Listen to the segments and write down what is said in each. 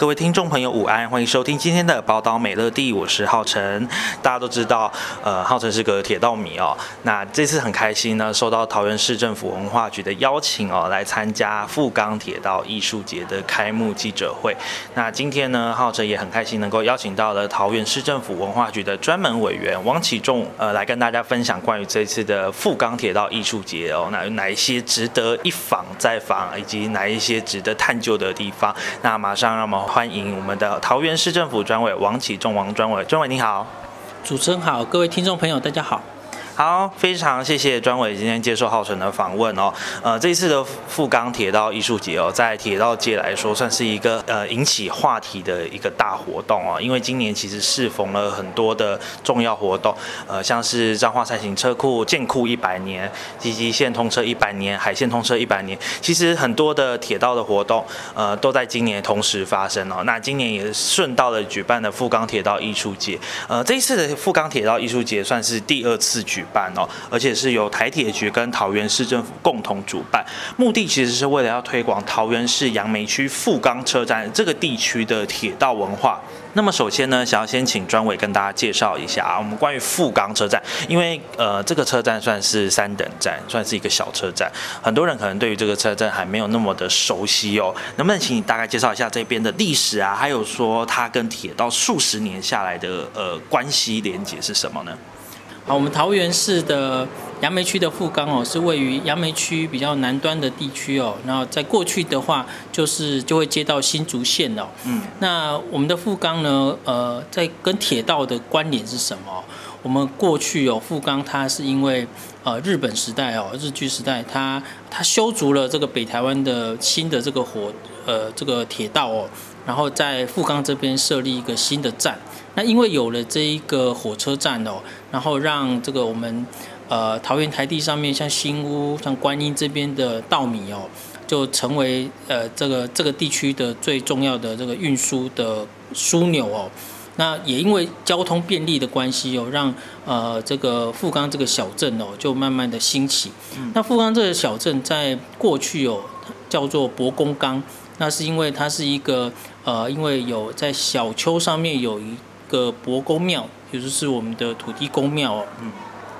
各位听众朋友，午安，欢迎收听今天的宝岛美乐地，我是浩辰。大家都知道，呃，浩辰是个铁道迷哦。那这次很开心呢，受到桃园市政府文化局的邀请哦，来参加富冈铁道艺术节的开幕记者会。那今天呢，浩辰也很开心能够邀请到了桃园市政府文化局的专门委员王启仲，呃，来跟大家分享关于这次的富冈铁道艺术节哦，那有哪一些值得一访再访，以及哪一些值得探究的地方？那马上让我们。欢迎我们的桃园市政府专委王启仲王专委，专委你好，主持人好，各位听众朋友大家好。好，非常谢谢专委今天接受浩辰的访问哦。呃，这一次的富冈铁道艺术节哦，在铁道界来说，算是一个呃引起话题的一个大活动哦。因为今年其实适逢了很多的重要活动，呃，像是彰化扇形车库建库一百年，集集线通车一百年，海线通车一百年。其实很多的铁道的活动，呃，都在今年同时发生哦。那今年也顺道的举办了富冈铁道艺术节。呃，这一次的富冈铁道艺术节算是第二次举办哦，而且是由台铁局跟桃园市政府共同主办，目的其实是为了要推广桃园市杨梅区富冈车站这个地区的铁道文化。那么首先呢，想要先请专委跟大家介绍一下啊，我们关于富冈车站，因为呃这个车站算是三等站，算是一个小车站，很多人可能对于这个车站还没有那么的熟悉哦，能不能请你大概介绍一下这边的历史啊，还有说它跟铁道数十年下来的呃关系连结是什么呢？好，我们桃园市的杨梅区的富冈哦，是位于杨梅区比较南端的地区哦。然后在过去的话，就是就会接到新竹县哦。嗯。那我们的富冈呢，呃，在跟铁道的关联是什么？我们过去有、哦、富冈，它是因为呃日本时代哦，日据时代，它它修筑了这个北台湾的新的这个火呃这个铁道哦，然后在富冈这边设立一个新的站。那因为有了这一个火车站哦，然后让这个我们呃桃园台地上面像新屋、像观音这边的稻米哦，就成为呃这个这个地区的最重要的这个运输的枢纽哦。那也因为交通便利的关系哦，让呃这个富冈这个小镇哦就慢慢的兴起。那富冈这个小镇在过去哦叫做博公岗，那是因为它是一个呃因为有在小丘上面有一个伯公庙，也就是我们的土地公庙哦，嗯，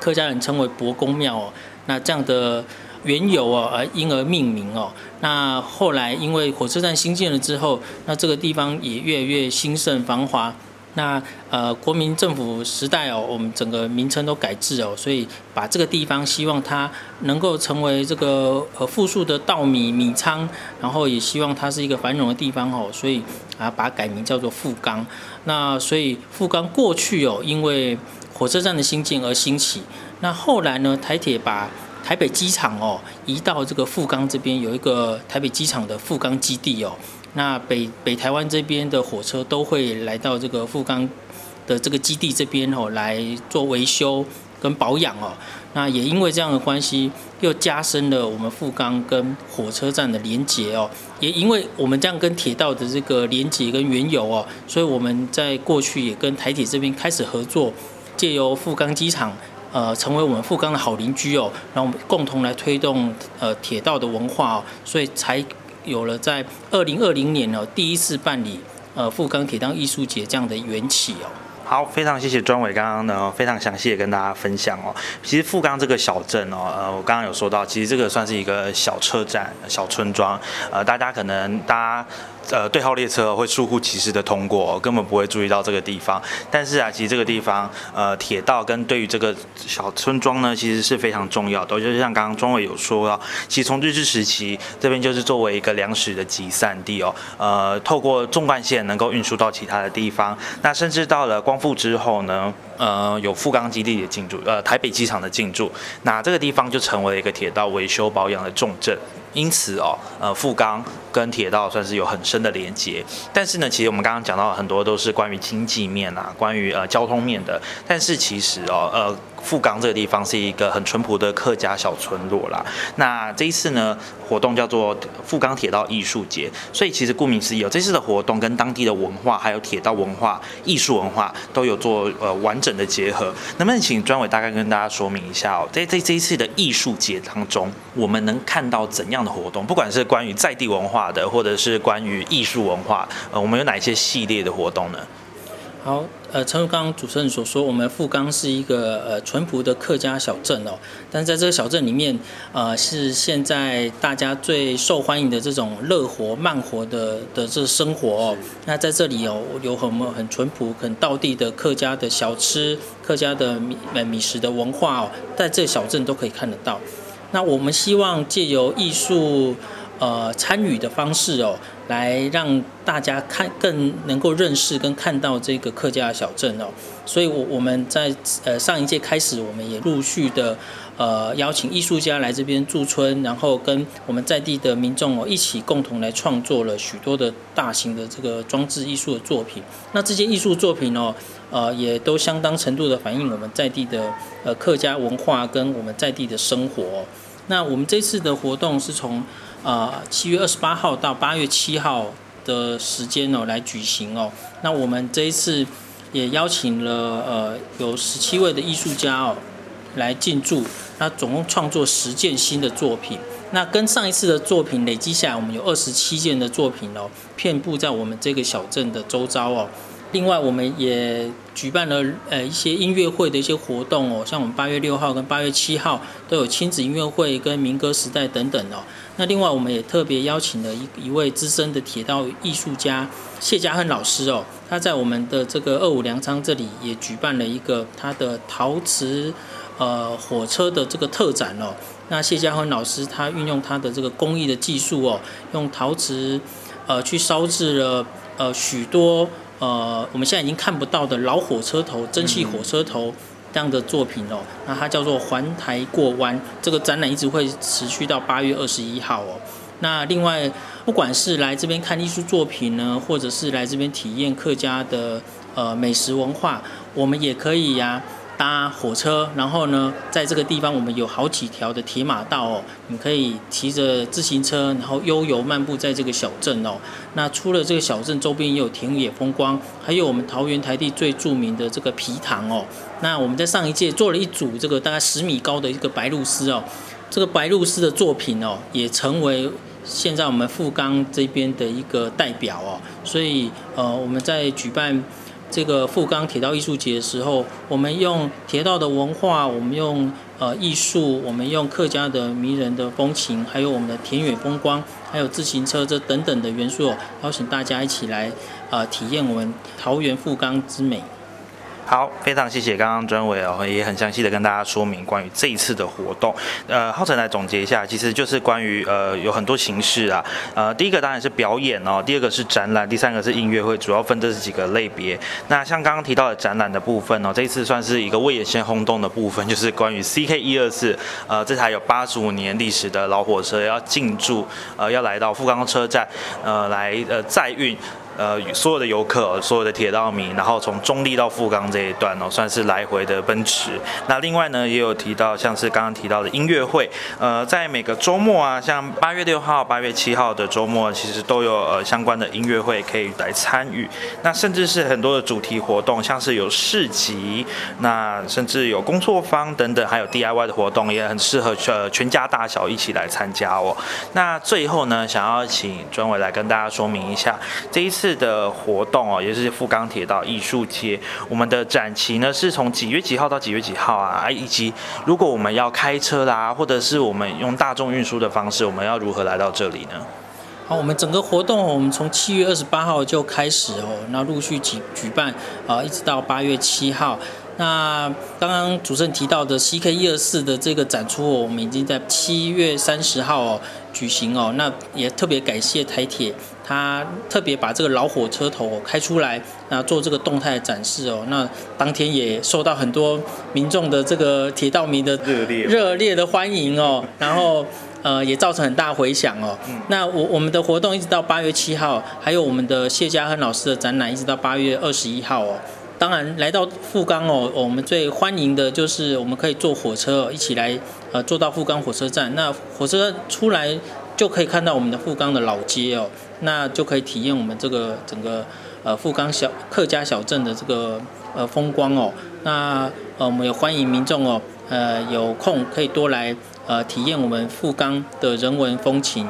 客家人称为伯公庙哦。那这样的缘由哦，而因而命名哦。那后来因为火车站新建了之后，那这个地方也越来越兴盛繁华。那呃，国民政府时代哦，我们整个名称都改制哦，所以把这个地方希望它能够成为这个呃富庶的稻米米仓，然后也希望它是一个繁荣的地方哦，所以啊把它改名叫做富冈。那所以富冈过去哦，因为火车站的兴建而兴起。那后来呢，台铁把台北机场哦移到这个富冈这边，有一个台北机场的富冈基地哦。那北北台湾这边的火车都会来到这个富冈的这个基地这边哦，来做维修跟保养哦。那也因为这样的关系，又加深了我们富冈跟火车站的连结哦。也因为我们这样跟铁道的这个连结跟缘由哦，所以我们在过去也跟台铁这边开始合作，借由富冈机场呃，成为我们富冈的好邻居哦，然后我们共同来推动呃铁道的文化哦，所以才。有了在二零二零年哦，第一次办理呃富冈铁道艺术节这样的缘起哦。好，非常谢谢庄伟刚刚呢非常详细的跟大家分享哦。其实富冈这个小镇哦，呃，我刚刚有说到，其实这个算是一个小车站、小村庄，呃，大家可能大家。呃，对号列车会疏忽其事的通过，根本不会注意到这个地方。但是啊，其实这个地方，呃，铁道跟对于这个小村庄呢，其实是非常重要的。就是像刚刚专委有说到，其实从日治时期这边就是作为一个粮食的集散地哦，呃，透过纵贯线能够运输到其他的地方。那甚至到了光复之后呢，呃，有富冈基地的进驻，呃，台北机场的进驻，那这个地方就成为了一个铁道维修保养的重镇。因此哦，呃，富冈跟铁道算是有很深的连接。但是呢，其实我们刚刚讲到很多都是关于经济面啊，关于呃交通面的。但是其实哦，呃。富冈这个地方是一个很淳朴的客家小村落啦。那这一次呢，活动叫做富冈铁道艺术节，所以其实顾名思义，有这次的活动跟当地的文化、还有铁道文化、艺术文化都有做呃完整的结合。能不能请专委大概跟大家说明一下哦，在这这一次的艺术节当中，我们能看到怎样的活动？不管是关于在地文化的，或者是关于艺术文化，呃，我们有哪一些系列的活动呢？好，呃，正如刚刚主持人所说，我们富冈是一个呃淳朴的客家小镇哦，但是在这个小镇里面，呃，是现在大家最受欢迎的这种乐活慢活的的这生活哦。那在这里哦，有很很淳朴、很道地的客家的小吃、客家的米米食的文化哦，在这小镇都可以看得到。那我们希望借由艺术。呃，参与的方式哦，来让大家看更能够认识跟看到这个客家小镇哦。所以，我我们在呃上一届开始，我们也陆续的呃邀请艺术家来这边驻村，然后跟我们在地的民众哦一起共同来创作了许多的大型的这个装置艺术的作品。那这些艺术作品哦，呃，也都相当程度的反映我们在地的呃客家文化跟我们在地的生活。那我们这次的活动是从呃，七月二十八号到八月七号的时间哦，来举行哦。那我们这一次也邀请了呃，有十七位的艺术家哦来进驻，那总共创作十件新的作品。那跟上一次的作品累积下来，我们有二十七件的作品哦，遍布在我们这个小镇的周遭哦。另外，我们也举办了呃一些音乐会的一些活动哦，像我们八月六号跟八月七号都有亲子音乐会跟民歌时代等等哦。那另外，我们也特别邀请了一一位资深的铁道艺术家谢家亨老师哦，他在我们的这个二五粮仓这里也举办了一个他的陶瓷呃火车的这个特展哦。那谢家亨老师他运用他的这个工艺的技术哦，用陶瓷呃去烧制了呃许多。呃，我们现在已经看不到的老火车头、蒸汽火车头这样的作品哦，那它叫做环台过弯。这个展览一直会持续到八月二十一号哦。那另外，不管是来这边看艺术作品呢，或者是来这边体验客家的呃美食文化，我们也可以呀、搭火车，然后呢，在这个地方我们有好几条的铁马道哦，你可以骑着自行车，然后悠游漫步在这个小镇哦。那除了这个小镇周边也有田野风光，还有我们桃园台地最著名的这个皮塘哦。那我们在上一届做了一组这个大概十米高的一个白鹭鸶哦，这个白鹭鸶的作品哦，也成为现在我们富冈这边的一个代表哦。所以呃，我们在举办。这个富冈铁道艺术节的时候，我们用铁道的文化，我们用呃艺术，我们用客家的迷人的风情，还有我们的田园风光，还有自行车这等等的元素，邀请大家一起来呃体验我们桃园富冈之美。好，非常谢谢刚刚专委哦，也很详细的跟大家说明关于这一次的活动。呃，浩辰来总结一下，其实就是关于呃有很多形式啊。呃，第一个当然是表演哦，第二个是展览，第三个是音乐会，主要分这几个类别。那像刚刚提到的展览的部分哦，这一次算是一个未先轰动的部分，就是关于 CK 一二四，呃，这台有八十五年历史的老火车要进驻，呃，要来到富冈车站，呃，来呃载运。呃，所有的游客，所有的铁道迷，然后从中立到富冈这一段哦，算是来回的奔驰。那另外呢，也有提到像是刚刚提到的音乐会，呃，在每个周末啊，像八月六号、八月七号的周末，其实都有呃相关的音乐会可以来参与。那甚至是很多的主题活动，像是有市集，那甚至有工作坊等等，还有 DIY 的活动，也很适合呃全家大小一起来参加哦。那最后呢，想要请专委来跟大家说明一下这一次。次的活动哦，也就是富冈铁道艺术节，我们的展期呢是从几月几号到几月几号啊？以及如果我们要开车啦，或者是我们用大众运输的方式，我们要如何来到这里呢？好，我们整个活动我们从七月二十八号就开始哦，那陆续举举办啊，一直到八月七号。那刚刚主持人提到的 CK 一二四的这个展出哦，我们已经在七月三十号哦举行哦。那也特别感谢台铁。他特别把这个老火车头开出来，那做这个动态展示哦。那当天也受到很多民众的这个铁道迷的热烈热烈的欢迎哦。然后呃也造成很大回响哦。嗯、那我我们的活动一直到八月七号，还有我们的谢家亨老师的展览一直到八月二十一号哦。当然来到富冈哦，我们最欢迎的就是我们可以坐火车一起来呃坐到富冈火车站。那火车出来就可以看到我们的富冈的老街哦，那就可以体验我们这个整个呃富冈小客家小镇的这个呃风光哦。那呃我们也欢迎民众哦。呃，有空可以多来呃体验我们富冈的人文风情。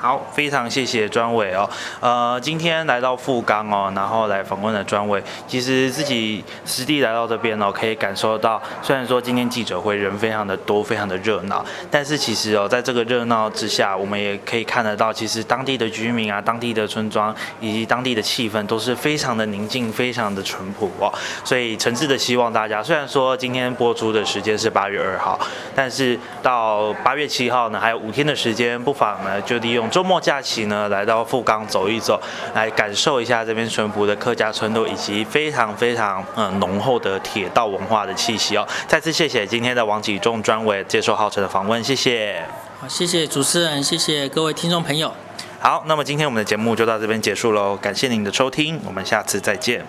好，非常谢谢专委哦。呃，今天来到富冈哦，然后来访问了专委。其实自己实地来到这边哦，可以感受到，虽然说今天记者会人非常的多，非常的热闹，但是其实哦，在这个热闹之下，我们也可以看得到，其实当地的居民啊，当地的村庄以及当地的气氛都是非常的宁静，非常的淳朴哦。所以诚挚的希望大家，虽然说今天播出的时间是八月二号，但是到八月七号呢，还有五天的时间，不妨呢就利用。周末假期呢，来到富冈走一走，来感受一下这边淳朴的客家村落，以及非常非常嗯浓厚的铁道文化的气息哦。再次谢谢今天的王启仲专委接受浩辰的访问，谢谢。好，谢谢主持人，谢谢各位听众朋友。好，那么今天我们的节目就到这边结束喽，感谢您的收听，我们下次再见。